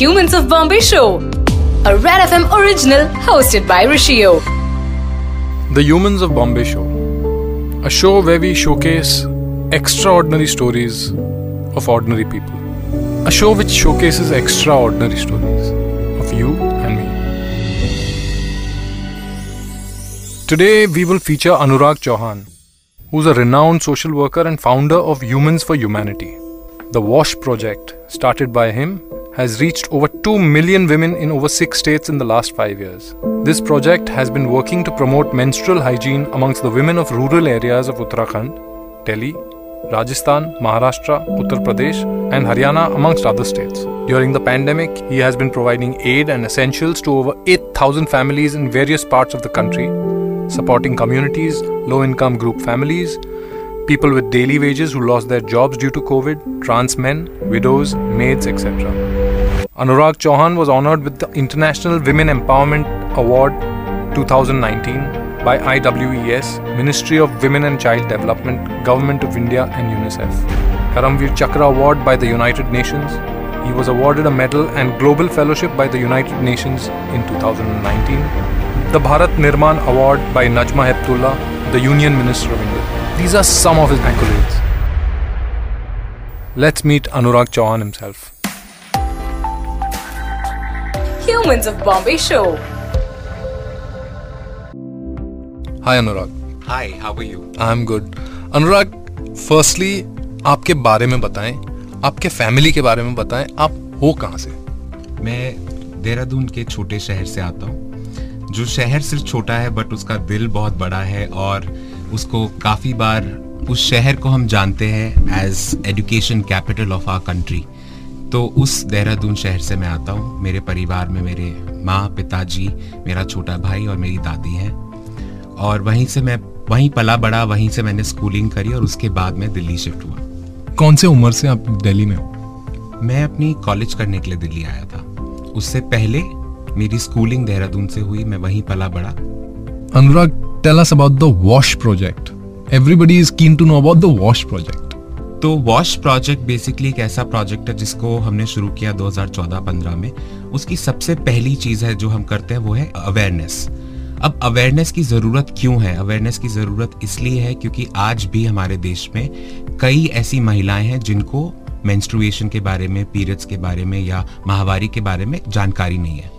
Humans of Bombay Show, a Red FM original hosted by Rishio. The Humans of Bombay Show, a show where we showcase extraordinary stories of ordinary people. A show which showcases extraordinary stories of you and me. Today we will feature Anurag Chauhan, who's a renowned social worker and founder of Humans for Humanity. The WASH project, started by him, has reached over 2 million women in over 6 states in the last 5 years. This project has been working to promote menstrual hygiene amongst the women of rural areas of Uttarakhand, Delhi, Rajasthan, Maharashtra, Uttar Pradesh, and Haryana, amongst other states. During the pandemic, he has been providing aid and essentials to over 8,000 families in various parts of the country, supporting communities, low income group families, people with daily wages who lost their jobs due to COVID, trans men, widows, maids, etc. Anurag Chauhan was honored with the International Women Empowerment Award 2019 by IWES, Ministry of Women and Child Development, Government of India, and UNICEF. Karamveer Chakra Award by the United Nations. He was awarded a medal and Global Fellowship by the United Nations in 2019. The Bharat Nirman Award by Najma Heptullah, the Union Minister of India. These are some of his accolades. Let's meet Anurag Chauhan himself. Humans of Bombay Show. Hi Anurag. Hi, how are you? I'm good. Anurag, firstly आपके बारे में बताएँ आपके family के बारे में बताएँ आप हो कहाँ से मैं देहरादून के छोटे शहर से आता हूँ जो शहर सिर्फ़ छोटा है बट उसका दिल बहुत बड़ा है और उसको काफ़ी बार उस शहर को हम जानते हैं as education capital of our country तो उस देहरादून शहर से मैं आता हूँ। मेरे परिवार में मेरे माँ पिताजी मेरा छोटा भाई और मेरी दादी हैं। और वहीं से मैं वहीं पला बड़ा वहीं से मैंने स्कूलिंग करी और उसके बाद मैं दिल्ली शिफ्ट हुआ। कौन से उम्र से आप दिल्ली में हो? मैं अपनी कॉलेज करने के लिए दिल्ली आया था। उससे पहले मेरी स्कूलिंग देहरादून से हुई मैं वहीं पला बड़ा। Anurag tell us about the wash project everybody is keen to know about the wash project तो वॉश प्रोजेक्ट बेसिकली एक ऐसा प्रोजेक्ट है जिसको हमने शुरू किया 2014-15 में। उसकी सबसे पहली चीज़ है जो हम करते हैं, वो है अवेयरनेस अब अवेयरनेस की ज़रूरत क्यों है? अवेयरनेस की ज़रूरत इसलिए है क्योंकि आज भी हमारे देश में कई ऐसी महिलाएँ हैं जिनको मेंस्ट्रुएशन के बारे में पीरियड्स के बारे में या महावारी के बारे में जानकारी नहीं है।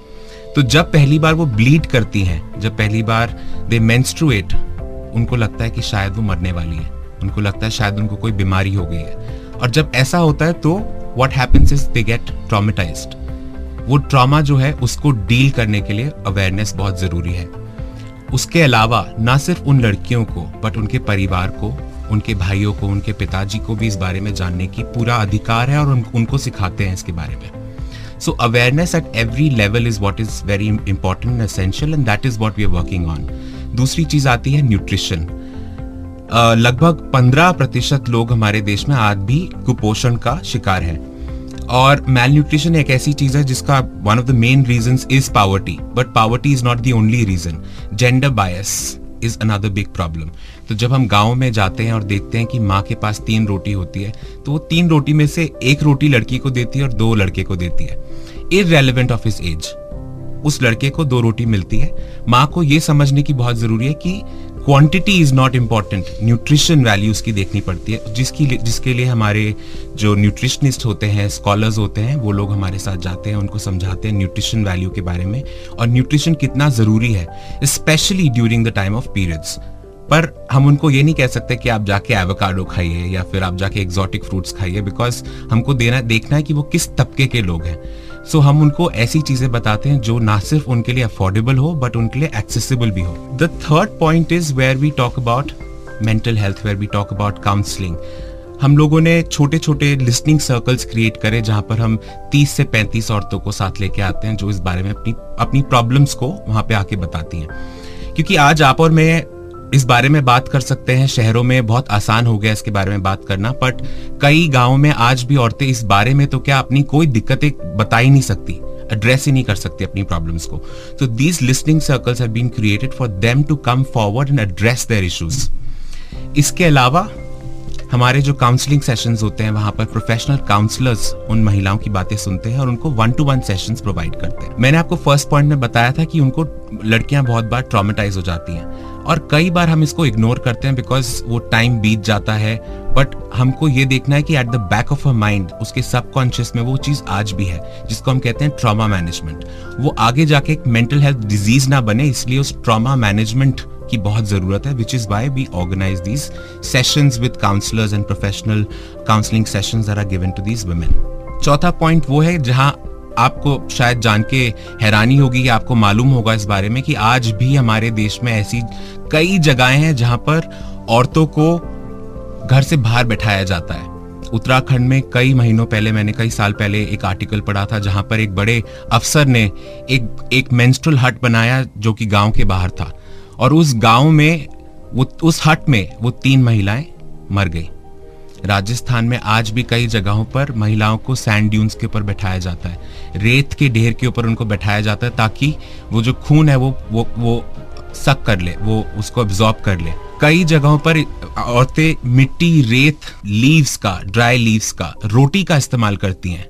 तो जब पहली बार वो ब्लीड करती हैं, जब पहली बार दे मेंस्ट्रुएट उनको लगता है कि शायद वो मरने वाली है। उनको लगता है शायद उनको कोई बीमारी हो गई है। और जब ऐसा होता है तो what happens is they get traumatized वो ट्रामा जो है उसको डील करने के लिए अवेयरनेस बहुत ज़रूरी है। उसके अलावा ना सिर्फ़ उन लड़कियों को बट उनके परिवार को उनके भाइयों को उनके पिताजी को भी इस बारे में जानने की पूरा अधिकार है और उन, उनको सिखाते हैं इसके बारे में। So awareness at every level is what is very important essential and that is what we are working on दूसरी चीज़ आती है न्यूट्रिशन लगभग पंद्रह प्रतिशत लोग हमारे देश में आज भी कुपोषण का शिकार हैं। और मेल न्यूट्रिशन एक ऐसी चीज़ है जिसका one of the main reason is poverty but poverty is not the only reason gender bias is another big problem तो जब हम गाँव में जाते हैं और देखते हैं कि माँ के पास तीन रोटी होती है तो वो तीन रोटी में से एक रोटी लड़की को देती है और दो लड़के को देती है। इरेलीवेंट ऑफ़ हिस एज उस लड़के को दो रोटी मिलती है। माँ को ये समझने की बहुत ज़रूरी है कि quantity is not important nutrition value उसकी देखनी पड़ती है। जिसकी जिसके लिए हमारे जो न्यूट्रिशनिस्ट होते हैं स्कॉलर्स होते हैं, वो लोग हमारे साथ जाते हैं, उनको समझाते हैं न्यूट्रिशन वैल्यू के बारे में। और न्यूट्रिशन कितना ज़रूरी है specially during the time of periods पर हम उनको ये नहीं कह सकते कि आप जाके एवोकाडो खाइए या फिर आप जाके एग्जॉटिक फ्रूट्स खाइए बिकॉज़ हमको देना देखना है कि वो किस तबके के लोग हैं। सो so, हम उनको ऐसी चीज़ें बताते हैं जो ना सिर्फ़ उनके लिए अफोर्डेबल हो बट उनके लिए एक्सेसिबल भी हो। The third point is where we talk about mental health where we talk about counselling हम लोगों ने छोटे छोटे लिस्निंग सर्कल्स क्रिएट करे जहाँ पर हम 30 से 35 औरतों को साथ लेके आते हैं जो इस बारे में अपनी अपनी प्रॉब्लम्स को वहाँ पे आके बताती हैं। क्योंकि आज आप और मैं इस बारे में बात कर सकते हैं। शहरों में बहुत आसान हो गया इसके बारे में बात करना बट कई गाँव में आज भी औरतें इस बारे में तो क्या अपनी कोई दिक्कतें बता ही नहीं सकती एड्रेस ही नहीं कर सकती अपनी प्रॉब्लम्स को। तो these listening circles have been created for them to come forward and address their issues इसके अलावा हमारे जो काउंसलिंग सेशंस होते हैं, वहाँ पर प्रोफेशनल काउंसलर्स उन महिलाओं की बातें सुनते हैं और उनको one to one sessions provide करते हैं। मैंने आपको फ़र्स्ट पॉइंट में बताया था कि उनको लड़कियाँ बहुत बार ट्रामेटाइज हो जाती हैं और कई बार हम इसको इग्नोर करते हैं बिकॉज़ वो टाइम बीत जाता है। बट हमको ये देखना है कि at the back of a mind उसके सबकॉन्शियस में वो चीज़ आज भी है, जिसको हम कहते हैं ट्रॉमा मैनेजमेंट वो आगे जाके एक मेंटल हेल्थ डिज़ीज़ ना बने, इसलिए उस ट्रॉमा मैनेजमेंट की बहुत ज़रूरत है which is why we organise these sessions with counsellors and professional counselling sessions are given to these women चौथा पॉइंट वो है जहाँ आपको शायद जान के हैरानी होगी या आपको मालूम होगा इस बारे में कि आज भी हमारे देश में ऐसी कई जगहें हैं जहाँ पर औरतों को घर से बाहर बैठाया जाता है। उत्तराखंड में कई महीनों पहले, मैंने कई साल पहले एक आर्टिकल पढ़ा था जहाँ पर एक बड़े अफसर ने एक एक मेंस्ट्रुअल हट बनाया जो कि गाँव के बाहर था। और उस गाँव में, वो, उस हट में, वो तीन महिलाएँ मर गई। राजस्थान में आज भी कई जगहों पर महिलाओं को सैंड ड्यून्स के ऊपर बैठाया जाता है। रेत के ढेर के ऊपर उनको बैठाया जाता है ताकि वो जो खून है वो वो वो सक कर ले, वो उसको एब्जॉर्ब कर ले। कई जगहों पर औरतें मिट्टी, रेत लीव्स का ड्राई लीव्स का, रोटी का इस्तेमाल करती हैं।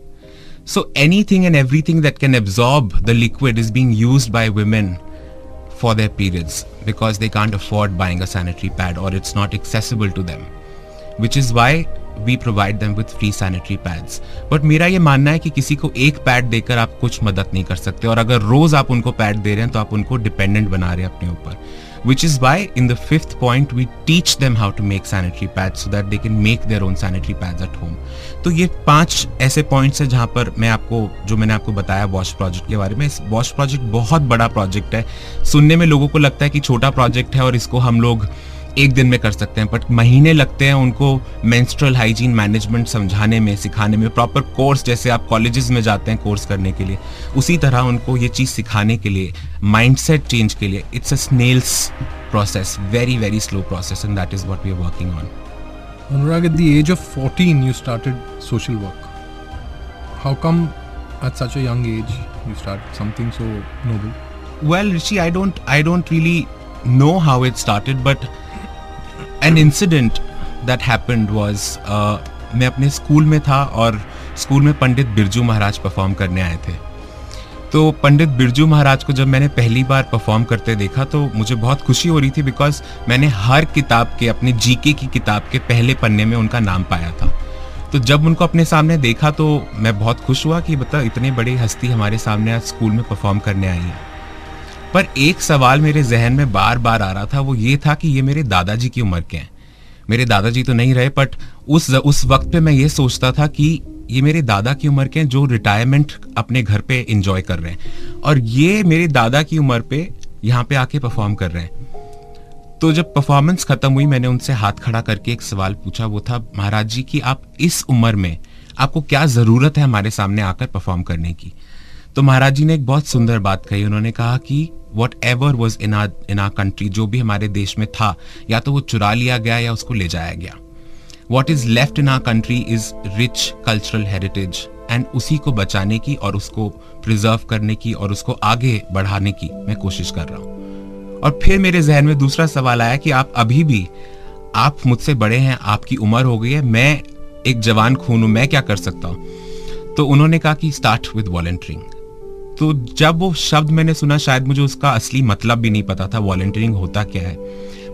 So anything and everything that can absorb the liquid is being use by women for their periods because they can't afford buying a sanitary pad or it's not accessible to them. Which is why we provide them with free sanitary pads but मेरा ये मानना है कि किसी को एक pad देकर आप कुछ मदद नहीं कर सकते और अगर रोज आप उनको पैड दे रहे हैं तो आप उनको डिपेंडेंट बना रहे हैं अपने ऊपर। Which is why in the fifth point we teach them how to make sanitary pads so that they can make their own sanitary pads at home तो ये पाँच ऐसे पॉइंट्स हैं जहाँ पर मैं आपको जो मैंने आपको बताया वॉश प्रोजेक्ट के बारे में इस वॉश प्रोजेक्ट बहुत बड़ा प्रोजेक्ट है सुनने में लोगों को लगता है कि छोटा प्रोजेक्ट है और इसको हम लोग एक दिन में कर सकते हैं बट महीने लगते हैं उनको मैंस्ट्रल हाइजीन मैनेजमेंट समझाने में सिखाने में प्रॉपर कोर्स जैसे आप कॉलेजेस में जाते हैं कोर्स करने के लिए उसी तरह उनको ये चीज़ सिखाने के लिए माइंड सेट चेंज के लिए it's a snail's process very very slow process and that is what we are working on Anurag at the age of fourteen you started social work how come at such young age you start something so noble well Rishi I don't I don't really know how it started but an incident that was uh, मैं अपने school में था और school में Pandit Birju Maharaj perform करने आए थे। तो पंडित बिरजू महाराज को जब मैंने पहली बार परफॉर्म करते देखा तो मुझे बहुत खुशी हो रही थी बिकॉज़ मैंने हर किताब के अपने जीके की किताब के पहले पन्ने में उनका नाम पाया था। तो जब उनको अपने सामने देखा तो मैं बहुत खुश हुआ कि बता इतनी बड़ी हस्ती हमारे सामने आज स्कूल में परफॉर्म करने आई है। पर एक सवाल मेरे जहन में बार बार आ रहा था, वो ये था कि ये मेरे दादाजी की उम्र के हैं। मेरे दादाजी तो नहीं रहे बट उस उस वक्त पे मैं ये सोचता था कि ये मेरे दादा की उम्र के हैं जो रिटायरमेंट अपने घर पे इंजॉय कर रहे हैं। और ये मेरे दादा की उम्र पे यहाँ पे आके परफॉर्म कर रहे हैं। तो जब परफॉर्मेंस खत्म हुई, मैंने उनसे हाथ खड़ा करके एक सवाल पूछा, वो था, महाराज जी, की आप इस उम्र में आपको क्या ज़रूरत है हमारे सामने आकर परफॉर्म करने की? तो महाराज जी ने एक बहुत सुंदर बात कही। उन्होंने कहा कि whatever was in our in our country जो भी हमारे देश में था, या तो वो चुरा लिया गया या उसको ले जाया गया। What is left in our country is rich cultural heritage and उसी को बचाने की और उसको प्रिजर्व करने की और उसको आगे बढ़ाने की मैं कोशिश कर रहा हूँ। और फिर मेरे जहन में दूसरा सवाल आया कि आप अभी भी, आप मुझसे बड़े हैं, आपकी उम्र हो गई है, मैं एक जवान खून हूँ, मैं क्या कर सकता हूँ? तो उन्होंने कहा कि स्टार्ट विद वॉलेंटरिंग तो जब वो शब्द मैंने सुना, शायद मुझे उसका असली मतलब भी नहीं पता था वॉलेंटियरिंग होता क्या है।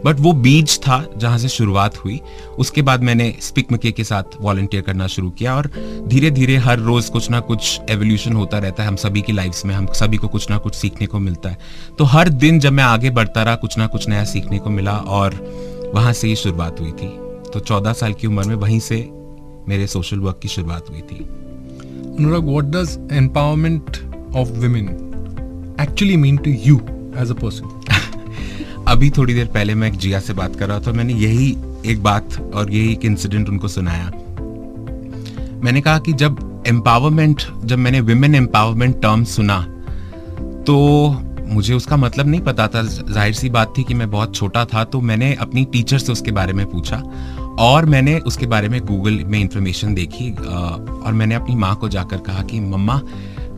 बट वो बीज था जहाँ से शुरुआत हुई। उसके बाद मैंने स्पिक मके के साथ वॉल्टियर करना शुरू किया और धीरे धीरे हर रोज कुछ ना कुछ एवोल्यूशन होता रहता है। हम सभी की लाइफ में, हम सभी को कुछ ना कुछ सीखने को मिलता है। तो हर दिन जब मैं आगे बढ़ता रहा, कुछ ना कुछ नया सीखने को मिला और वहाँ से ये शुरुआत हुई थी। तो चौदह साल की उम्र में वहीं से मेरे सोशल वर्क की शुरुआत हुई थी। अनुराग, what does empowerment of women actually mean to you as a person? अभी थोड़ी देर पहले मैं एक जिया से बात कर रहा था, मैंने यही एक बात और यही एक इंसिडेंट उनको सुनाया मैंने कहा कि जब एम्पावरमेंट जब मैंने विमेन एम्पावरमेंट टर्म सुना तो मुझे उसका मतलब नहीं पता था ज़ाहिर सी बात थी कि मैं बहुत छोटा था तो मैंने अपनी टीचर से उसके बारे में पूछा और मैंने उसके बारे में गूगल में इंफॉर्मेशन देखी और मैंने अपनी माँ को जाकर कहा कि, मम्मा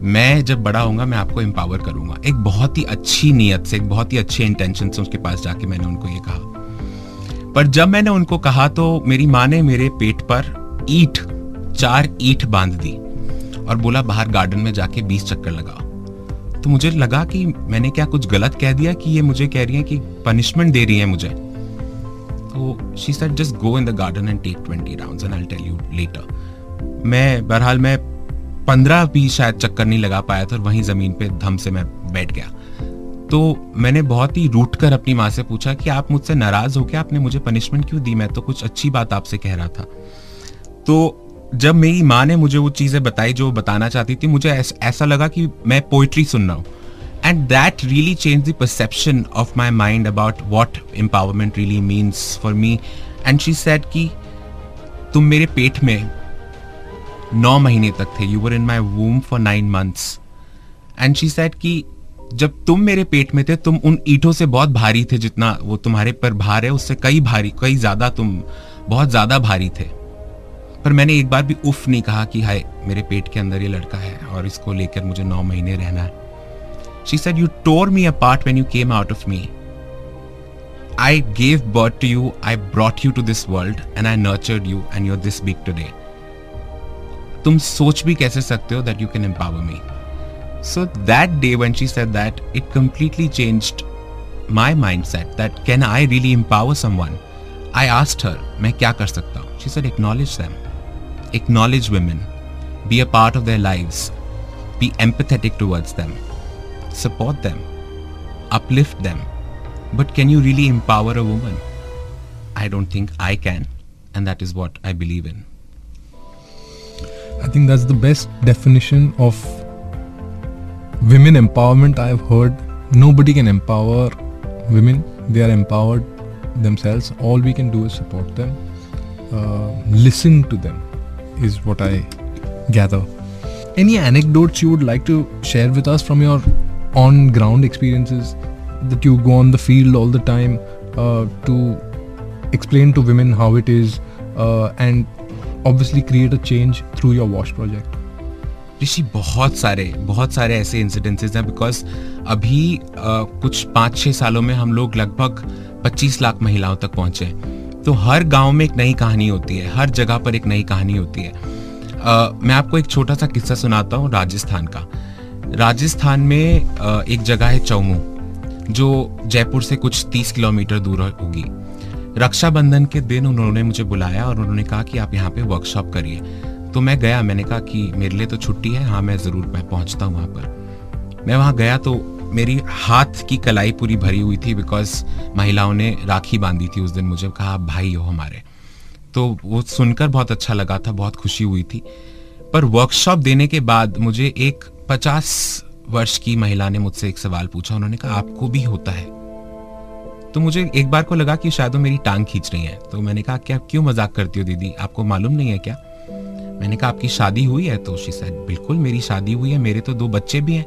मैं जब बड़ा होऊँगा, मैं आपको एम्पावर करूँगा। एक बहुत ही अच्छी नीयत से, एक बहुत ही अच्छे इंटेंशन से उसके पास जाके मैंने उनको ये कहा। पर जब मैंने उनको कहा तो मेरी माँ ने मेरे पेट पर ईट, चार ईट बाँध दी और बोला, बाहर गार्डन में जाके बीस चक्कर लगाओ। तो मुझे लगा कि मैंने क्या कुछ गलत कह दिया कि ये मुझे कह रही है कि पनिशमेंट दे रही है मुझे। तो she said just go in the garden and take twenty rounds and I tell you later मैं, बहरहाल मैं पंद्रह भी शायद चक्कर नहीं लगा पाया था और वहीं ज़मीन पे धम से मैं बैठ गया। तो मैंने बहुत ही रूट कर अपनी माँ से पूछा कि आप मुझसे नाराज़ हो क्या? आपने मुझे पनिशमेंट क्यों दी? मैं तो कुछ अच्छी बात आपसे कह रहा था। तो जब मेरी माँ ने मुझे वो चीज़ें बताई जो बताना चाहती थी, मुझे ऐसा लगा कि मैं पोइट्री सुन रहा हूँ। And that really change the perception of my mind about what empowerment really means for me and she said कि, तुम मेरे पेट में नौ महीने तक थे। You were in my womb for nine months and she said कि जब तुम मेरे पेट में थे, तुम उन ईटों से बहुत भारी थे जितना वो तुम्हारे पर भार है, उससे कई भारी, कई ज़्यादा तुम बहुत ज़्यादा भारी थे। पर मैंने एक बार भी उफ नहीं कहा कि हाय, मेरे पेट के अंदर ये लड़का है और इसको लेकर मुझे नौ महीने रहना है। She said you tore me apart when you came out of me I gave birth to you I brought you to this world and I nurtured you and you're this big today तुम सोच भी कैसे सकते हो that you can empower me so that day when she said that it completely changed my mindset that can I really empower someone I asked her मैं क्या कर सकता हूँ she said acknowledge them acknowledge women, be a part of their lives, be empathetic towards them, support them, uplift them. But can you really empower a woman? I don't think I can, and that is what I believe in. I think that's the best definition of women empowerment I've heard. Nobody can empower women, they are empowered themselves. All we can do is support them, uh, listen to them, is what I gather. Any anecdotes you would like to share with us from your on ground experiences that you go on the field all the time uh, to explain to women how it is uh, and obviously create a change through your wash project? Rishi बहुत सारे बहुत सारे ऐसे incidences हैं because अभी आ, कुछ पाँच छः सालों में हम लोग लगभग 25 लाख महिलाओं तक पहुँचे तो हर गाँव में एक नई कहानी होती है हर जगह पर एक नई कहानी होती है। आ, मैं आपको एक छोटा सा किस्सा सुनाता हूँ राजस्थान का। राजस्थान में आ, एक जगह है चौमू जो जयपुर से कुछ तीस किलोमीटर दूर होगी। रक्षाबंधन के दिन उन्होंने मुझे बुलाया और उन्होंने कहा कि आप यहाँ पे वर्कशॉप करिए। तो मैं गया, मैंने कहा कि मेरे लिए तो छुट्टी है। हाँ मैं ज़रूर, मैं पहुँचता हूँ वहाँ पर। मैं वहाँ गया तो मेरी हाथ की कलाई पूरी भरी हुई थी बिकॉज़ महिलाओं ने राखी बांधी थी उस दिन मुझे। कहा, आप भाई हो हमारे। तो वो सुनकर बहुत अच्छा लगा था, बहुत खुशी हुई थी। पर वर्कशॉप देने के बाद मुझे एक पचास वर्ष की महिला ने मुझसे एक सवाल पूछा। उन्होंने कहा, आपको भी होता है। तो मुझे एक बार को लगा कि शायद वो मेरी टांग खींच रही है। तो मैंने कहा, क्या, क्यों मज़ाक करती हो दीदी? आपको मालूम नहीं है क्या? मैंने कहा, आपकी शादी हुई है? तो शी शायद बिल्कुल, मेरी शादी हुई है, मेरे तो दो बच्चे भी हैं।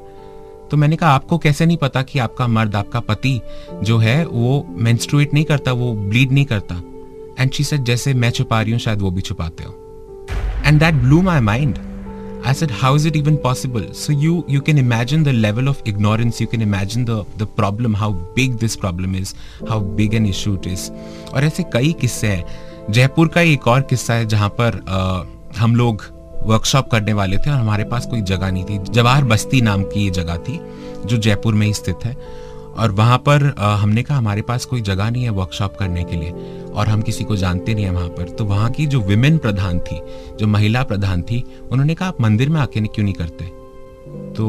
तो मैंने कहा, आपको कैसे नहीं पता कि आपका मर्द, आपका पति जो है, वो मेंस्ट्रुएट नहीं करता, वो ब्लीड नहीं करता? एंड शी सेड जैसे मैं छुपा रही हूँ, शायद वो भी छुपाते हो। And that blew my mind I said, how is it even possible? So you you can imagine the level of ignorance. You can imagine the the problem, how big this problem is, how big an issue it is. और ऐसे कई किस्से हैं जयपुर का एक और किस्सा है जहाँ पर आ, हम लोग वर्कशॉप करने वाले थे और हमारे पास कोई जगह नहीं थी जवाहर बस्ती नाम की ये जगह थी जो जयपुर में ही स्थित है और वहाँ पर हमने कहा हमारे पास कोई जगह नहीं है वर्कशॉप करने के लिए और हम किसी को जानते नहीं है वहाँ पर। तो वहाँ की जो विमेन प्रधान थी, जो महिला प्रधान थी, उन्होंने कहा आप मंदिर में आके क्यों नहीं करते? तो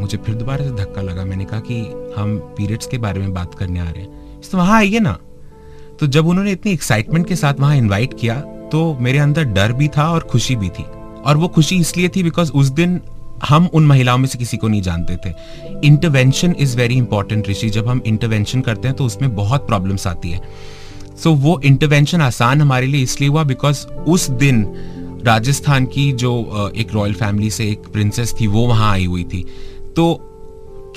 मुझे फिर दोबारा से धक्का लगा। मैंने कहा कि हम पीरियड्स के बारे में बात करने आ रहे हैं। तो वहाँ आइए ना। तो जब उन्होंने इतनी एक्साइटमेंट के साथ वहाँ इन्वाइट किया तो मेरे अंदर डर भी था और खुशी भी थी। और वो खुशी इसलिए थी बिकॉज़ उस दिन हम उन महिलाओं में से किसी को नहीं जानते थे। Intervention is very important Rishi जब हम इंटरवेंशन करते हैं तो उसमें बहुत प्रॉब्लम्स आती है। सो so, वो इंटरवेंशन आसान हमारे लिए इसलिए हुआ बिकॉज़ उस दिन राजस्थान की जो एक रॉयल फैमिली से एक प्रिंसेस थी वो वहाँ आई हुई थी। तो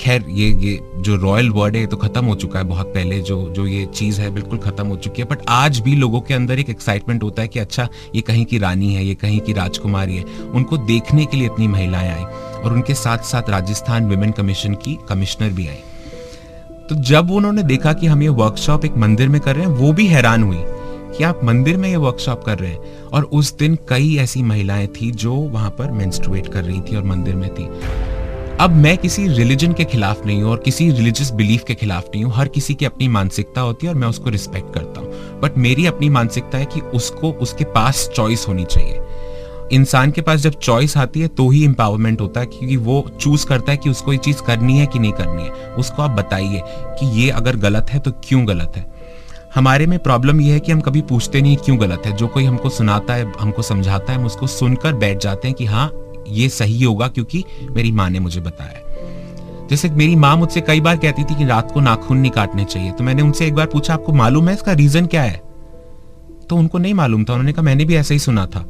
खैर, ये ये जो रॉयल वर्ड है, ये तो खत्म हो चुका है बहुत पहले, जो जो ये चीज़ है, बिल्कुल खत्म हो चुकी है। बट आज भी लोगों के अंदर एक एक्साइटमेंट होता है कि अच्छा ये कहीं की रानी है, ये कहीं की राजकुमारी है। उनको देखने के लिए इतनी महिलाएँ आई और उनके साथ साथ राजस्थान विमेन कमीशन की कमिश्नर भी आई। तो जब उन्होंने देखा कि हम ये वर्कशॉप एक मंदिर में कर रहे हैं, वो भी हैरान हुई कि आप मंदिर में ये वर्कशॉप कर रहे हैं और उस दिन कई ऐसी महिलाएँ थी जो वहाँ पर मेंस्ट्रुएट कर रही थी और मंदिर में थी। अब मैं किसी रिलीजन के खिलाफ नहीं हूँ और किसी रिलीजियस बिलीफ के खिलाफ नहीं हूँ। हर किसी की अपनी मानसिकता होती है और मैं उसको रिस्पेक्ट करता हूँ। बट मेरी अपनी मानसिकता है कि उसको, उसके पास चॉइस होनी चाहिए। इंसान के पास जब चॉइस आती है तो ही एम्पावरमेंट होता है क्योंकि वो चूज़ करता है कि उसको ये चीज़ करनी है कि नहीं करनी है। उसको आप बताइए कि ये अगर गलत है तो क्यों गलत है? हमारे में प्रॉब्लम ये है कि हम कभी पूछते नहीं क्यों गलत है। जो कोई हमको सुनाता है, हमको समझाता है, हम उसको सुनकर बैठ जाते हैं कि हाँ ये सही होगा क्योंकि मेरी माँ ने मुझे बताया जैसे मेरी माँ मुझसे कई बार कहती थी कि रात को नाखून नहीं काटने चाहिए तो मैंने उनसे एक बार पूछा आपको मालूम है इसका रीजन क्या है? तो उनको नहीं मालूम था। उन्होंने कहा मैंने भी ऐसा ही सुना था।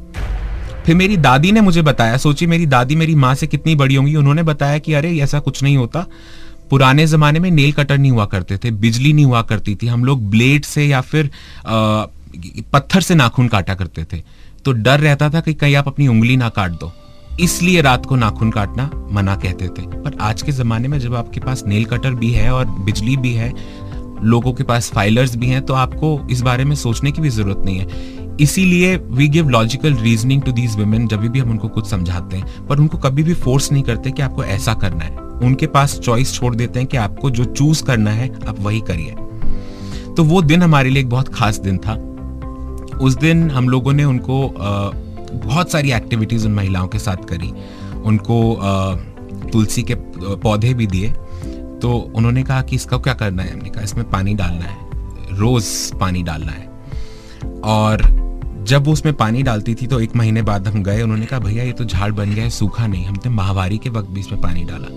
फिर मेरी दादी ने मुझे बताया सोची मेरी दादी मेरी माँ से कितनी बड़ी होंगी। उन्होंने बताया कि अरे ऐसा कुछ नहीं होता। पुराने जमाने में नेल कटर नहीं हुआ करते थे बिजली नहीं हुआ करती थी। हम लोग ब्लेड से या फिर आ, पत्थर से नाखून काटा करते थे। तो डर रहता था कि कहीं आप अपनी उंगली ना काट दो। इसलिए रात को नाखून काटना मना कहते थे। पर आज के जमाने में जब आपके पास नेल कटर भी है और बिजली भी है लोगों के पास फाइलर्स भी हैं तो आपको इस बारे में सोचने की भी ज़रूरत नहीं है। इसीलिए we give logical reasoning to these women जब भी हम उनको कुछ समझाते हैं। पर उनको कभी भी फोर्स नहीं करते कि आपको ऐसा करना है। उनके पास चॉइस छोड़ देते हैं कि आपको जो चूज़ करना है आप वही करिए। तो वो दिन हमारे लिए एक बहुत खास दिन था। उस दिन हम लोगों ने उनको आ, बहुत सारी एक्टिविटीज़ उन महिलाओं के साथ करी। उनको तुलसी के पौधे भी दिए। तो उन्होंने कहा कि इसका क्या करना है? हमने कहा, इसमें पानी डालना है। रोज पानी डालना है। और जब वो उसमें पानी डालती थी तो एक महीने बाद हम गए। उन्होंने कहा, भैया, ये तो झाड़ बन गया है, सूखा नहीं। हमने माहवारी के वक्त भी इसमें पानी डाला।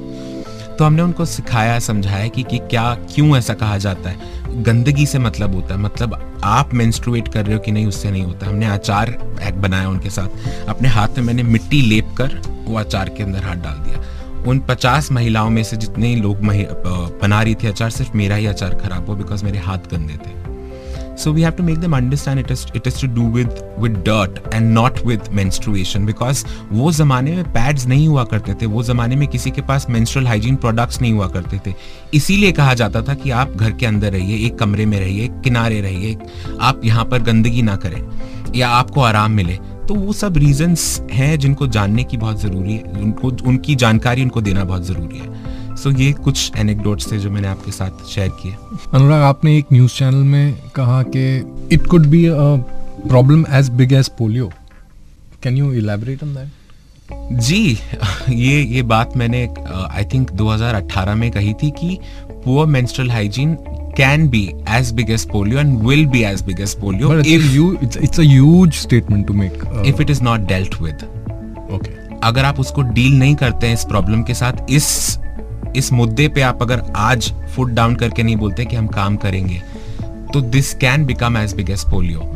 तो हमने उनको सिखाया समझाया कि, कि क्या क्यों ऐसा कहा जाता है। गंदगी से मतलब होता है मतलब आप मेंस्ट्रुएट कर रहे हो कि नहीं उससे नहीं होता। हमने अचार एक बनाया उनके साथ। अपने हाथ में मैंने मिट्टी लेप कर वो अचार के अंदर हाथ डाल दिया। उन पचास महिलाओं में से जितने लोग बना रही थी अचार सिर्फ़ मेरा ही अचार खराब हुआ बिकॉज़ मेरे हाथ गंदे थे। So we have to make them understand it is it is to do with with dirt and not with menstruation because वो ज़माने में पैड्स नहीं हुआ करते थे, वो ज़माने में किसी के पास menstrual hygiene products नहीं हुआ करते थे। इसीलिए कहा जाता था कि आप घर के अंदर रहिए, एक कमरे में रहिए किनारे रहिए, आप यहाँ पर गंदगी ना करें या आपको आराम मिले। तो वो सब रीजंस हैं जिनको जानने की बहुत ज़रूरी है, उनको, उनकी जानकारी उनको देना बहुत ज़रूरी है। सो so, ये कुछ एनेक्डोट्स थे जो मैंने आपके साथ शेयर किए। अनुराग आपने एक न्यूज़ चैनल में कहा कि it could be a problem as big as polio can you elaborate on that जी ये ये बात मैंने आई थिंक 2018 में कही थी कि poor menstrual hygiene can be as big as polio and will be as big as polio but if you it's, it's a huge statement to make uh, if it is not dealt with. okay. अगर आप उसको deal नहीं करते हैं इस problem के साथ इस इस मुद्दे पे आप अगर आज फुट डाउन करके नहीं बोलते कि हम काम करेंगे तो this can become as big as polio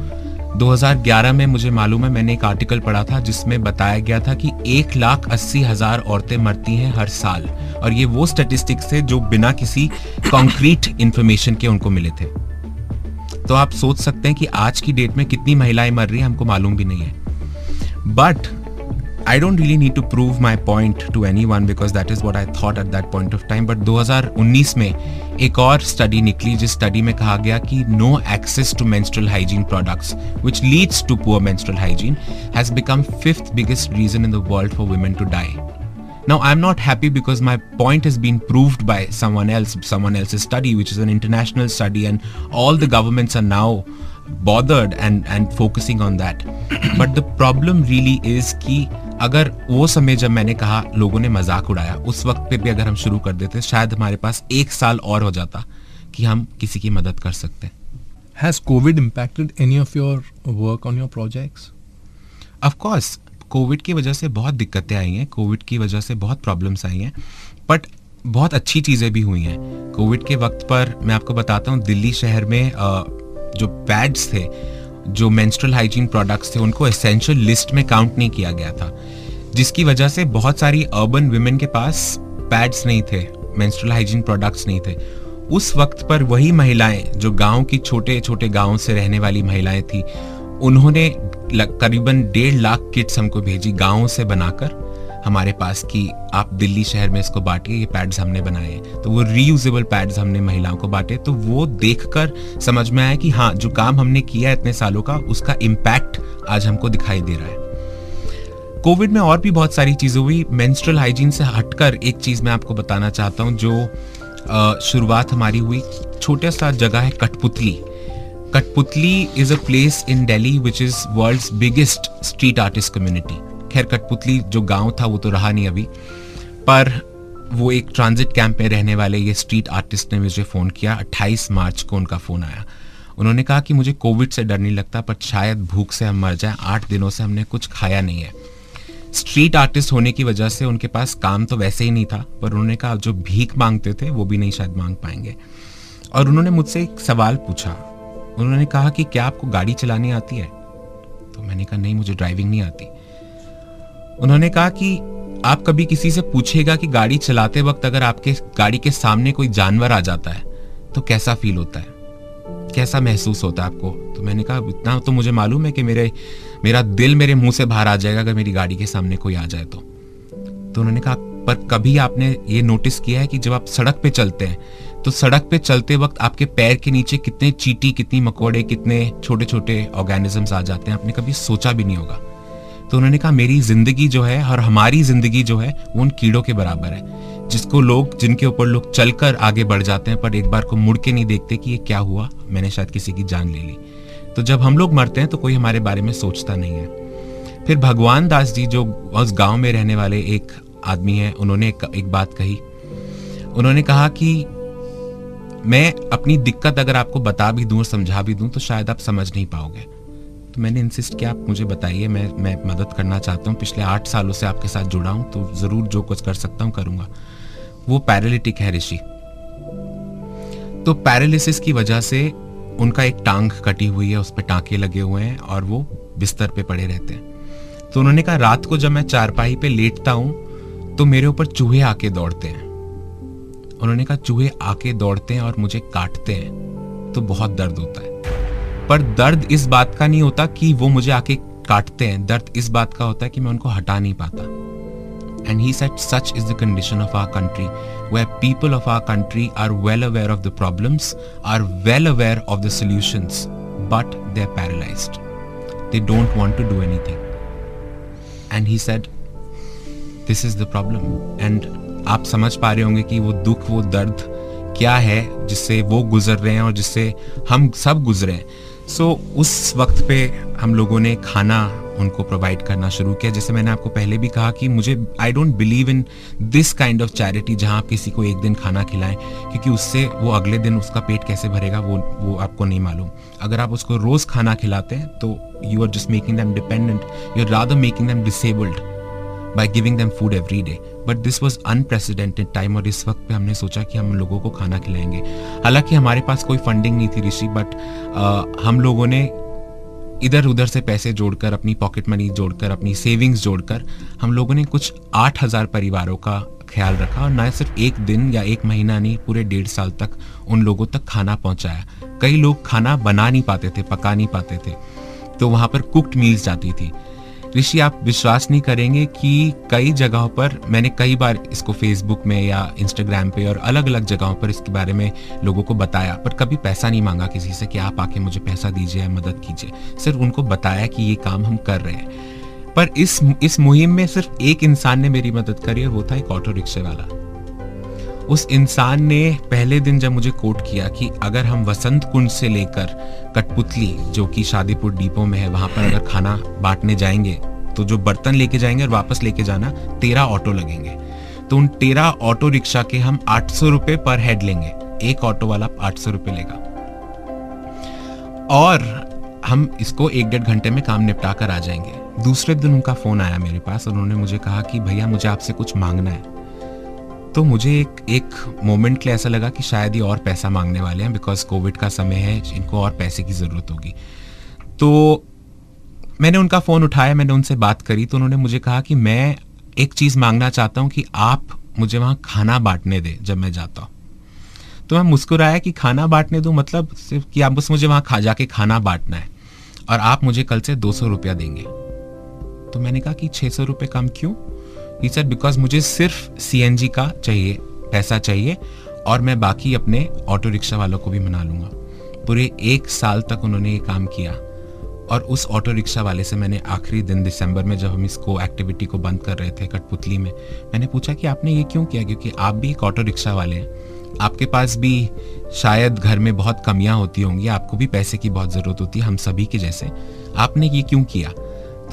2011 में मुझे मालूम है, मैंने एक आर्टिकल पढ़ा था जिसमें बताया गया था कि एक लाख अस्सी हज़ार औरतें मरती हैं हर साल। और ये वो स्टेटिस्टिक्स थे जो बिना किसी कॉन्क्रीट इंफॉर्मेशन के उनको मिले थे। तो आप सोच सकते हैं कि आज की डेट में कितनी महिलाएँ मर रही हैं, हमको मालूम भी नहीं है। But I don't really need to prove my point to anyone because that is what I thought at that point of time. But 2019 में एक और स्टडी निकली जिस स्टडी में कहा गया कि no access to menstrual hygiene products, which leads to poor menstrual hygiene, has become fifth biggest reason in the world for women to die. Now, I'm not happy because my point has been proved by someone else, someone else's study, which is an international study, and all the governments are now bothered and and focusing on that. but the problem really is कि अगर वो समय जब मैंने कहा लोगों ने मज़ाक उड़ाया उस वक्त पे भी अगर हम शुरू कर देते शायद हमारे पास एक साल और हो जाता कि हम किसी की मदद कर सकते Has COVID impacted any of your work on your projects? Of course, COVID की वजह से बहुत दिक्कतें आई हैं कोविड की वजह से बहुत प्रॉब्लम्स आई हैं बट बहुत अच्छी चीज़ें भी हुई हैं कोविड के वक्त पर मैं आपको बताता हूँ दिल्ली शहर में जो पैड्स थे, जो मेंस्ट्रुअल हाइजीन प्रोडक्ट्स थे, उनको एसेंशियल लिस्ट में काउंट नहीं किया गया था। जिसकी वजह से बहुत सारी अर्बन वुमेन के पास पैड्स नहीं थे मेंस्ट्रुअल हाइजीन प्रोडक्ट्स नहीं थे। उस वक्त पर वही महिलाएँ, जो गाँव की छोटे छोटे गाँव से रहने वाली महिलाएँ थी, उन्होंने करीबन डेढ़ लाख किट्स हमको भेजी गाँव से बनाकर। हमारे पास कि आप दिल्ली शहर में इसको बांटिए, ये पैड्स हमने बनाए हैं। तो वो रीयूजेबल पैड्स हमने महिलाओं को बांटे। तो वो देखकर समझ में आया कि हाँ जो काम हमने किया इतने सालों का, उसका इम्पैक्ट आज हमको दिखाई दे रहा है। कोविड में और भी बहुत सारी चीज़ें हुई। मेंस्ट्रुअल हाइजीन से हटकर एक चीज़ मैं आपको बताना चाहता हूँ, जो शुरुआत हमारी हुई। छोटा सा जगह है Kathputli. Kathputli is a place in Delhi which is world biggest street artist community खैर कठपुतली जो गाँव था, वो तो रहा नहीं अभी। पर वो एक ट्रांजिट कैंप में रहने वाले ये स्ट्रीट आर्टिस्ट ने मुझे फ़ोन किया। 28 मार्च को उनका फ़ोन आया। उन्होंने कहा कि मुझे कोविड से डर नहीं लगता, पर शायद भूख से हम मर जाएँ। आठ दिनों से हमने कुछ खाया नहीं है। स्ट्रीट आर्टिस्ट होने की वजह से उनके पास काम तो वैसे ही नहीं था, पर उन्होंने कहा जो भीख मांगते थे, वो भी नहीं शायद मांग पाएँगे। और उन्होंने मुझसे एक सवाल पूछा। उन्होंने कहा कि क्या आपको गाड़ी चलानी आती है? तो मैंने कहा, नहीं, मुझे ड्राइविंग नहीं आती। उन्होंने कहा कि आप कभी किसी से पूछेगा कि गाड़ी चलाते वक्त अगर आपके गाड़ी के सामने कोई जानवर आ जाता है तो कैसा फील होता है? कैसा महसूस होता है आपको? तो मैंने कहा, इतना तो मुझे मालूम है कि मेरे, मेरा दिल मेरे मुँह से बाहर आ जाएगा अगर मेरी गाड़ी के सामने कोई आ जाए तो। तो उन्होंने कहा, पर कभी आपने ये नोटिस किया है कि जब आप सड़क पे चलते हैं तो सड़क पे चलते वक्त आपके पैर के नीचे कितने चीटी, कितनी मकोड़े, कितने छोटे छोटे ऑर्गेनिजम्स आ जाते हैं? आपने कभी सोचा भी नहीं होगा? तो उन्होंने कहा मेरी ज़िंदगी जो है और हमारी ज़िंदगी जो है वो उन कीड़ों के बराबर है। जिसको लोग जिनके ऊपर लोग चलकर आगे बढ़ जाते हैं पर एक बार को मुड़ के नहीं देखते कि ये क्या हुआ मैंने शायद किसी की जान ले ली। तो जब हम लोग मरते हैं तो कोई हमारे बारे में सोचता नहीं है। फिर भगवान दास जी जो उस गाँव में रहने वाले एक आदमी है उन्होंने एक, बात कही। उन्होंने कहा कि मैं अपनी दिक्कत अगर आपको बता भी दूँ और समझा भी दूँ तो शायद आप समझ नहीं पाओगे। तो मैंने इंसिस्ट किया, आप मुझे बताइए, मैं मैं मदद करना चाहता हूँ। पिछले आठ सालों से आपके साथ जुड़ा हूँ तो ज़रूर जो कुछ कर सकता हूँ, करूँगा। वो पैरालिटिक है ऋषि। तो पैरालिसिस की वजह से उनका एक टांग कटी हुई है, उस पर टांके लगे हुए हैं और वो बिस्तर पे पड़े रहते हैं। तो उन्होंने कहा, रात को जब मैं चारपाई पे लेटता हूँ तो मेरे ऊपर चूहे आके दौड़ते हैं। उन्होंने कहा, चूहे आके दौड़ते हैं और मुझे काटते हैं तो बहुत दर्द होता है। पर दर्द इस बात का नहीं होता कि वो मुझे आके काटते हैं। दर्द इस बात का होता है कि मैं उनको हटा नहीं पाता। And he said such is the condition of our country we people of our country are well aware of the problems are well aware of the solutions but they are paralyse they don't want to do anything and he said this is the problem and आप समझ पा रहे होंगे कि वो दुख, वो दर्द क्या है जिससे वो गुजर रहे हैं और जिससे हम सब गुजरे हैं। सो so, उस वक्त पे हम लोगों ने खाना उनको प्रोवाइड करना शुरू किया। जैसे मैंने आपको पहले भी कहा कि मुझे I don't believe in this kind of charity जहाँ आप किसी को एक दिन खाना खिलाएँ क्योंकि उससे वो अगले दिन उसका पेट कैसे भरेगा वो वो आपको नहीं मालूम। अगर आप उसको रोज खाना खिलाते हैं तो you are just making them dependent you are rather making them disabled by giving them food every day but this was unprecedented time और इस वक्त पे हमने सोचा कि हम लोगों को खाना खिलाएँगे। हालाँकि हमारे पास कोई फंडिंग नहीं थी ऋषि बट हम लोगों ने इधर उधर से पैसे जोड़कर, अपनी पॉकेट मनी जोड़कर, अपनी सेविंग्स जोड़कर, हम लोगों ने कुछ आठ हज़ार परिवारों का ख्याल रखा और न सिर्फ़ एक दिन या एक महीना नहीं, पूरे डेढ़ साल तक उन लोगों तक खाना पहुँचाया। कई लोग खाना बना नहीं पाते थे, पका नहीं पाते थे तो वहाँ पर कुकड मील्स जाती थी। ऋषि, आप विश्वास नहीं करेंगे कि कई जगहों पर, मैंने कई बार इसको फेसबुक में या इंस्टाग्राम पे और अलग अलग जगहों पर इसके बारे में लोगों को बताया, पर कभी पैसा नहीं मांगा किसी से कि आप आके मुझे पैसा दीजिए या मदद कीजिए। सिर्फ़ उनको बताया कि ये काम हम कर रहे हैं। पर इस इस मुहिम में सिर्फ़ एक इंसान ने मेरी मदद करी और वो था एक ऑटो रिक्शे वाला। उस इंसान ने पहले दिन जब मुझे कोट किया कि अगर हम वसंत कुंड से लेकर कठपुतली, जो कि शादीपुर डिपो में है, वहाँ पर अगर खाना बांटने जाएँगे तो जो बर्तन लेके जाएँगे और वापस लेके जाना, तेरह ऑटो लगेंगे। तो उन तेरह ऑटो रिक्शा के हम आठ सौ रुपए पर हेड लेंगे। एक ऑटो वाला आठ सौ रुपए लेगा। और हम इसको एक डेढ़ घंटे में काम निपटा कर आ जाएँगे। दूसरे दिन उनका फ़ोन आया मेरे पास और उन्होंने मुझे कहा कि, भैया, मुझे आपसे कुछ मांगना है। तो मुझे एक एक मोमेंट के ऐसा लगा कि शायद ये और पैसा मांगने वाले हैं बिकॉज़ कोविड का समय है, इनको और पैसे की ज़रूरत होगी। तो मैंने उनका फ़ोन उठाया, मैंने उनसे बात करी तो उन्होंने मुझे कहा कि मैं एक चीज़ मांगना चाहता हूँ कि आप मुझे वहाँ खाना बांटने दें जब मैं जाता हूँ। तो मैं मुस्कुराया कि खाना बांटने दूँ मतलब सिर्फ़ कि आप बस मुझे वहाँ खा, जाके खाना बांटना है और आप मुझे कल से दो सौ रुपया देंगे। तो मैंने कहा कि छः सौ रुपये कम क्यों? ही बिकॉज़ मुझे सिर्फ़ सीएनजी का चाहिए, पैसा चाहिए और मैं बाकी अपने ऑटो रिक्शा वालों को भी मना लूँगा। पूरे एक साल तक उन्होंने ये काम किया और उस ऑटो रिक्शा वाले से मैंने आखिरी दिन दिसंबर में जब हम इसको एक्टिविटी को बंद कर रहे थे कठपुतली में, मैंने पूछा कि आपने ये क्यों किया? क्योंकि आप भी एक ऑटो रिक्शा वाले हैं। आपके पास भी शायद घर में बहुत कमियाँ होती होंगी, आपको भी पैसे की बहुत ज़रूरत होती है, हम सभी के जैसे। आपने ये क्यों किया?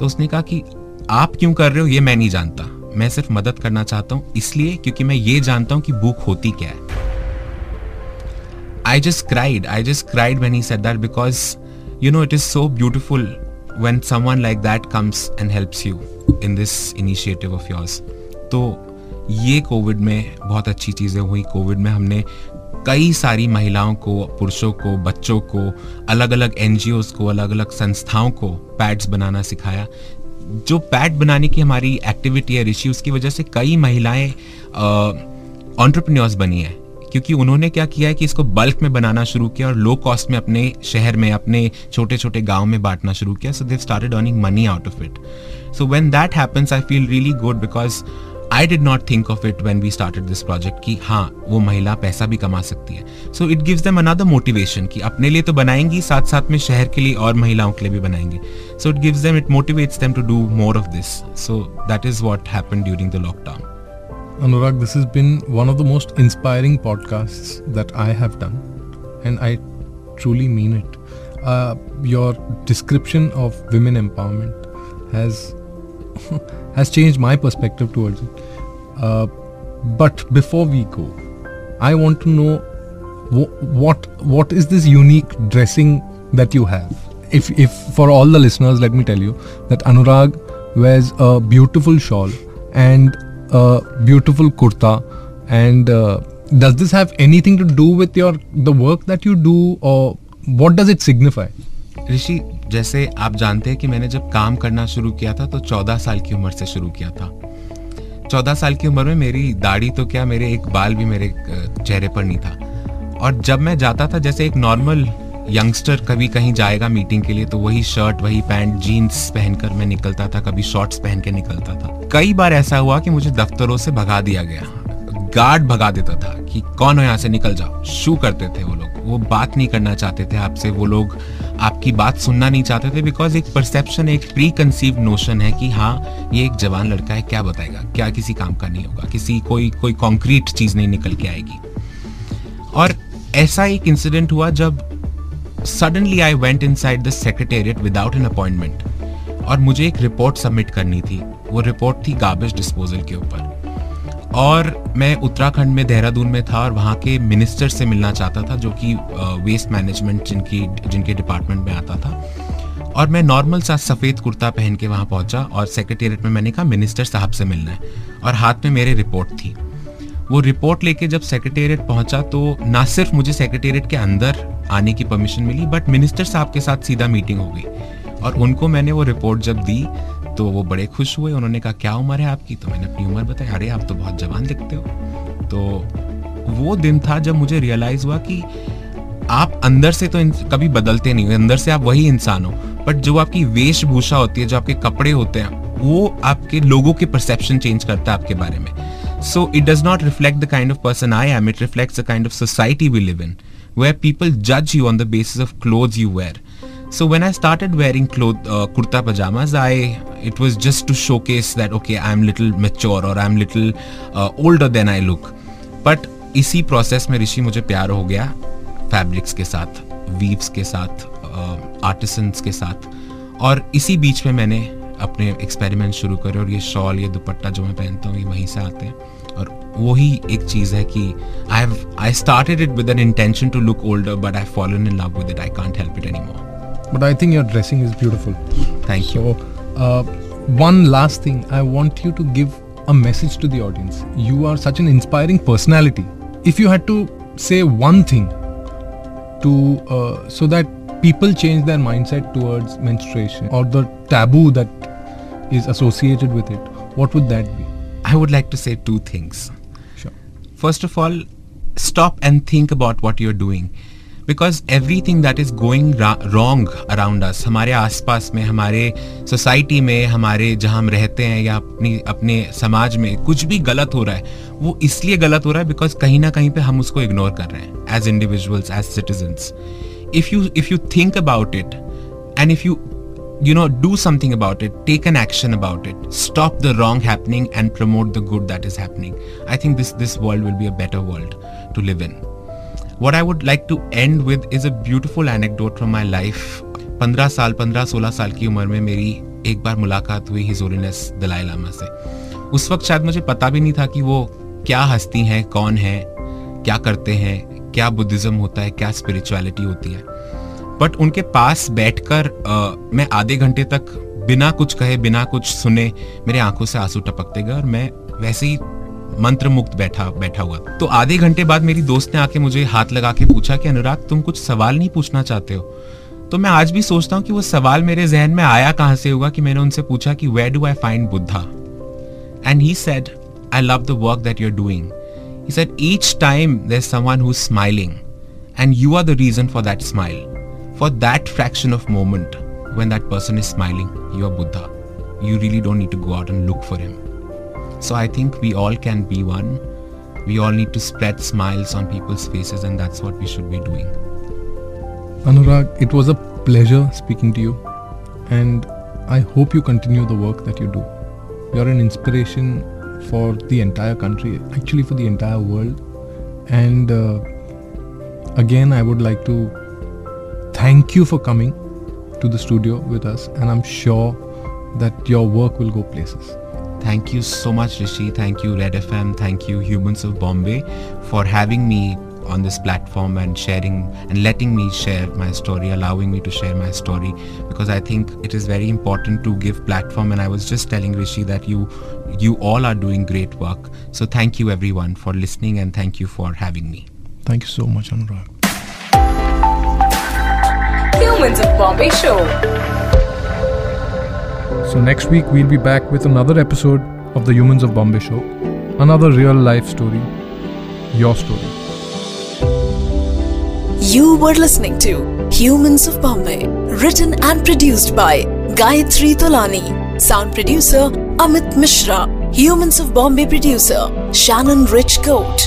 तो उसने कहा कि आप क्यों कर रहे हो ये मैं नहीं जानता। मैं सिर्फ़ मदद करना चाहता हूँ, इसलिए क्योंकि मैं ये जानता हूँ कि भूख होती क्या है। I just cried I just cried when he said that because you know it is so beautiful when someone like that comes and helps you in this initiative of yours तो ये कोविड में बहुत अच्छी चीज़ें हुई। Covid में हमने कई सारी महिलाओं को, पुरुषों को, बच्चों को अलग अलग एन को अलग अलग संस्थाओं को पैड्स बनाना सिखाया। जो पैड बनाने की हमारी एक्टिविटी है ऋषि, उसकी वजह से कई महिलाएँ ऑन्टरप्रन्योर्स बनी है। क्योंकि उन्होंने क्या किया है कि इसको बल्क में बनाना शुरू किया और लो कॉस्ट में अपने शहर में, अपने छोटे छोटे गाँव में बांटना शुरू किया। So they started earning money out of it so when that happens I feel really good because I did not think of it when we started this project कि हाँ वो महिला पैसा भी कमा सकती है। So it gives them another motivation कि अपने लिए तो बनाएँगी साथ साथ में शहर के लिए और महिलाओं के लिए भी बनाएँगे। So it gives them it motivates them to do more of this so that is what happen during the lockdown Anurag, this has been one of the most inspiring podcasts that I have done, and I truly mean it. Uh, your description of women empowerment has has changed my perspective towards it. Uh, but before we go, I want to know what what is this unique dressing that you have? If if for all the listeners, let me tell you that Anurag wears a beautiful shawl and a beautiful kurta and uh, does this have anything to do with your the work that you do or what does it signify Rishi जैसे आप जानते हैं कि मैंने जब काम करना शुरू किया था तो चौदह साल की उम्र से शुरू किया था। चौदह साल की उम्र में मेरी दाढ़ी तो क्या, मेरे एक बाल भी मेरे चेहरे पर नहीं था। और जब मैं जाता था, जैसे एक नॉर्मल यंगस्टर कभी कहीं जाएगा मीटिंग के लिए तो वही शर्ट, वही पैंट, जीन्स पहनकर मैं निकलता था, कभी शॉर्ट्स पहन के निकलता था। कई बार ऐसा हुआ कि मुझे दफ्तरों से भगा दिया गया। गार्ड भगा देता था कि कौन हो यहाँ से निकल जाओ। शू करते थे वो लोग। वो बात नहीं करना चाहते थे आपसे। वो लोग आपकी बात सुनना नहीं चाहते थे बिकॉज़ एक परसेप्शन एक प्री कंसीव नोशन है कि हाँ ये एक जवान लड़का है, क्या बताएगा? क्या किसी काम का नहीं होगा? किसी कोई कोई कॉन्क्रीट चीज़ नहीं निकल के आएगी। और ऐसा एक इंसिडेंट हुआ जब suddenly I went inside the secretariat without an appointment और मुझे एक रिपोर्ट सबमिट करनी थी। वो रिपोर्ट थी गार्बेज डिस्पोजल के ऊपर। और मैं उत्तराखंड में देहरादून में था और वहाँ के मिनिस्टर से मिलना चाहता था, जो कि वेस्ट मैनेजमेंट जिनकी, जिनके डिपार्टमेंट में आता था। और मैं नॉर्मल सा सफ़ेद कुर्ता पहन के वहाँ पहुँचा और सेक्रेटेरिएट में मैंने कहा मिनिस्टर साहब से मिलना है। और हाथ में मेरे रिपोर्ट थी। वो रिपोर्ट लेके जब सेक्रेटेरिएट पहुँचा तो ना सिर्फ़ मुझे सेक्रेटेरिएट के अंदर आने की परमिशन मिली बट मिनिस्टर साहब के साथ सीधा मीटिंग हो गई। और उनको मैंने वो रिपोर्ट जब दी तो वो बड़े खुश हुए, उन्होंने कहा, क्या उम्र है आपकी? तो मैंने अपनी उम्र बताई, अरे, आप तो बहुत जवान दिखते हो। तो वो दिन था जब मुझे रियलाइज़ हुआ कि आप अंदर से तो कभी बदलते नहीं हो, अंदर से आप वही इंसान हो। बट जो आपकी वेशभूषा होती है, जो आपके कपड़े होते हैं, वो आपके लोगों के परसेप्शन चेंज करता है आपके बारे में। So it does not reflect the kind of person I am it reflects the kind of society we live in where people जज you on the basis of cloth you wear So when I started wearing cloth, uh, kurta pajamas, I it was just to showcase that okay, I'm little mature or I'm little uh, older than I look. But इसी process में ऋषि मुझे प्यार हो गया fabrics के साथ weaves के साथ आर्टिसंस uh, के साथ. और इसी बीच में मैंने अपने एक्सपेरिमेंट शुरू करे और ये शॉल ये दुपट्टा जो मैं पहनता हूँ ये वहीं से आते हैं. और वही एक चीज़ है कि I have I started it with an intention to look older but I fallen in love with it I can't help it any more but I think your dressing is beautiful. Thank so, you. Uh, one last thing, I want you to give a message to the audience. You are such an inspiring personality. If you had to say one thing to uh, so that people change their mindset towards menstruation or the taboo that is associated with it, what would that be? I would like to say two things. Sure. First of all, stop and think about what you're doing because everything that is going wrong around us हमारे आसपास में, हमारे society में, हमारे जहाँ हम रहते हैं या अपनी, अपने समाज में कुछ भी गलत हो रहा है, वो इसलिए गलत हो रहा है बिकॉज़ कहीं ना कहीं पे हम उसको इग्नोर कर रहे हैं as individuals as citizens if you if you think about it and if you you know, do something about it, take an action about it, stop the wrong happening and promote the good that is happening, i think this this world will be a better world to live in. What I would like to end with is a beautiful anecdote from my life. पंद्रह साल, पंद्रह सोलह साल की उम्र में मेरी एक बार मुलाकात हुई हिजोरिनस दलाई लामा से उस वक्त शायद मुझे पता भी नहीं था कि वो क्या हस्ती हैं, कौन है, क्या करते हैं, क्या बुद्धिज्म होता है, क्या स्पिरिचुअलिटी होती है बट उनके पास बैठकर मैं आधे घंटे तक बिना कुछ कहे, बिना कुछ सुने, मेरे आँखों से आँसू टपकते गए और मैं वैसे ही मंत्र मुक्त बैठा बैठा हुआ। तो आधे घंटे बाद मेरी दोस्त ने आके मुझे हाथ लगा के पूछा कि, अनुराग, तुम कुछ सवाल नहीं पूछना चाहते हो? तो मैं आज भी सोचता हूँ कि वो सवाल मेरे जहन में आया कहाँ से हुआ कि मैंने उनसे पूछा कि where do I find Buddha and he said I love the work that you doing he each time there someone who smiling and you are the reason for that smile for that fraction of moment when that person is smiling you are Buddha you really don't need to go out and look for him So I think we all can be one. We all need to spread smiles on people's faces, and that's what we should be doing. Anurag, it was a pleasure speaking to you, and I hope you continue the work that you do. You're an inspiration for the entire country, actually, for the entire world. And uh, again, I would like to thank you for coming to the studio with us, and I'm sure that your work will go places. Thank you so much, Rishi. Thank you, Red FM. Thank you, Humans of Bombay, for having me on this platform and sharing and letting me share my story, allowing me to share my story because I think it is very important to give platform. And I was just telling Rishi that you you all are doing great work. So thank you everyone for listening and thank you for having me. Thank you so much, Anurag. Humans of Bombay Show. So, next week we'll be back with another episode of the Humans of Bombay show. Another real life story. Your story. You were listening to Humans of Bombay, written and produced by Gayatri Tolani, sound producer Amit Mishra, Humans of Bombay producer Shannon Rich Coat.